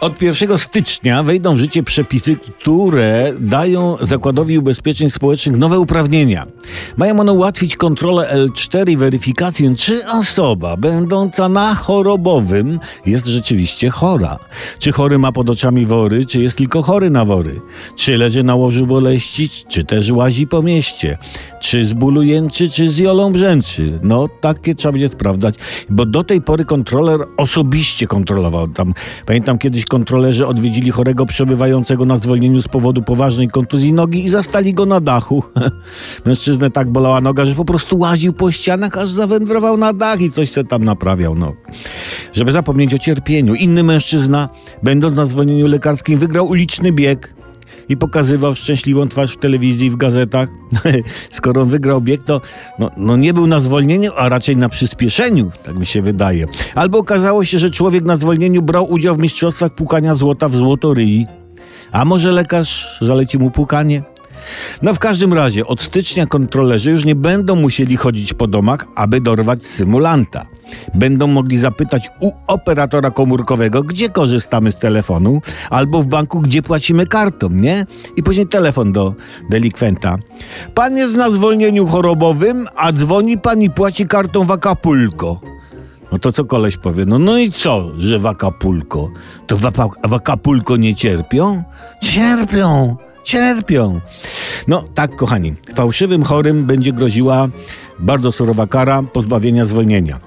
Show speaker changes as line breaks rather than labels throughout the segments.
Od 1 stycznia wejdą w życie przepisy, które dają Zakładowi Ubezpieczeń Społecznych nowe uprawnienia. Mają one ułatwić kontrolę L4 i weryfikację, czy osoba będąca na chorobowym jest rzeczywiście chora. Czy chory ma pod oczami wory, czy jest tylko chory na wory. Czy leży na łożu boleści, czy też łazi po mieście. Czy z bólu jęczy, czy z jolą brzęczy. No, takie trzeba będzie sprawdzać, bo do tej pory kontroler osobiście kontrolował. Tam, pamiętam kiedyś kontrolerzy odwiedzili chorego przebywającego na zwolnieniu z powodu poważnej kontuzji nogi i zastali go na dachu. Mężczyznę tak bolała noga, że po prostu łaził po ścianach, aż zawędrował na dach i coś se tam naprawiał. No. Żeby zapomnieć o cierpieniu. Inny mężczyzna, będąc na zwolnieniu lekarskim, wygrał uliczny bieg i pokazywał szczęśliwą twarz w telewizji i w gazetach. Skoro on wygrał bieg, to no, no, nie był na zwolnieniu, a raczej na przyspieszeniu, tak mi się wydaje. Albo okazało się, że człowiek na zwolnieniu brał udział w mistrzostwach pukania złota w złotoryi. A może lekarz zaleci mu pukanie? No w każdym razie od stycznia kontrolerzy już nie będą musieli chodzić po domach, aby dorwać symulanta. Będą mogli zapytać u operatora komórkowego, gdzie korzystamy z telefonu, albo w banku, gdzie płacimy kartą, nie? I później telefon do delikwenta. Pan jest na zwolnieniu chorobowym, a dzwoni pan i płaci kartą w Acapulco. No to co koleś powie? No, no i co, że w? To w, nie cierpią? Cierpią, cierpią. No tak, kochani, fałszywym chorym będzie groziła bardzo surowa kara pozbawienia zwolnienia.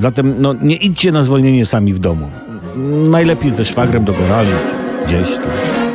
Zatem no, nie idźcie na zwolnienie sami w domu. Najlepiej ze szwagrem do garażu, gdzieś tam.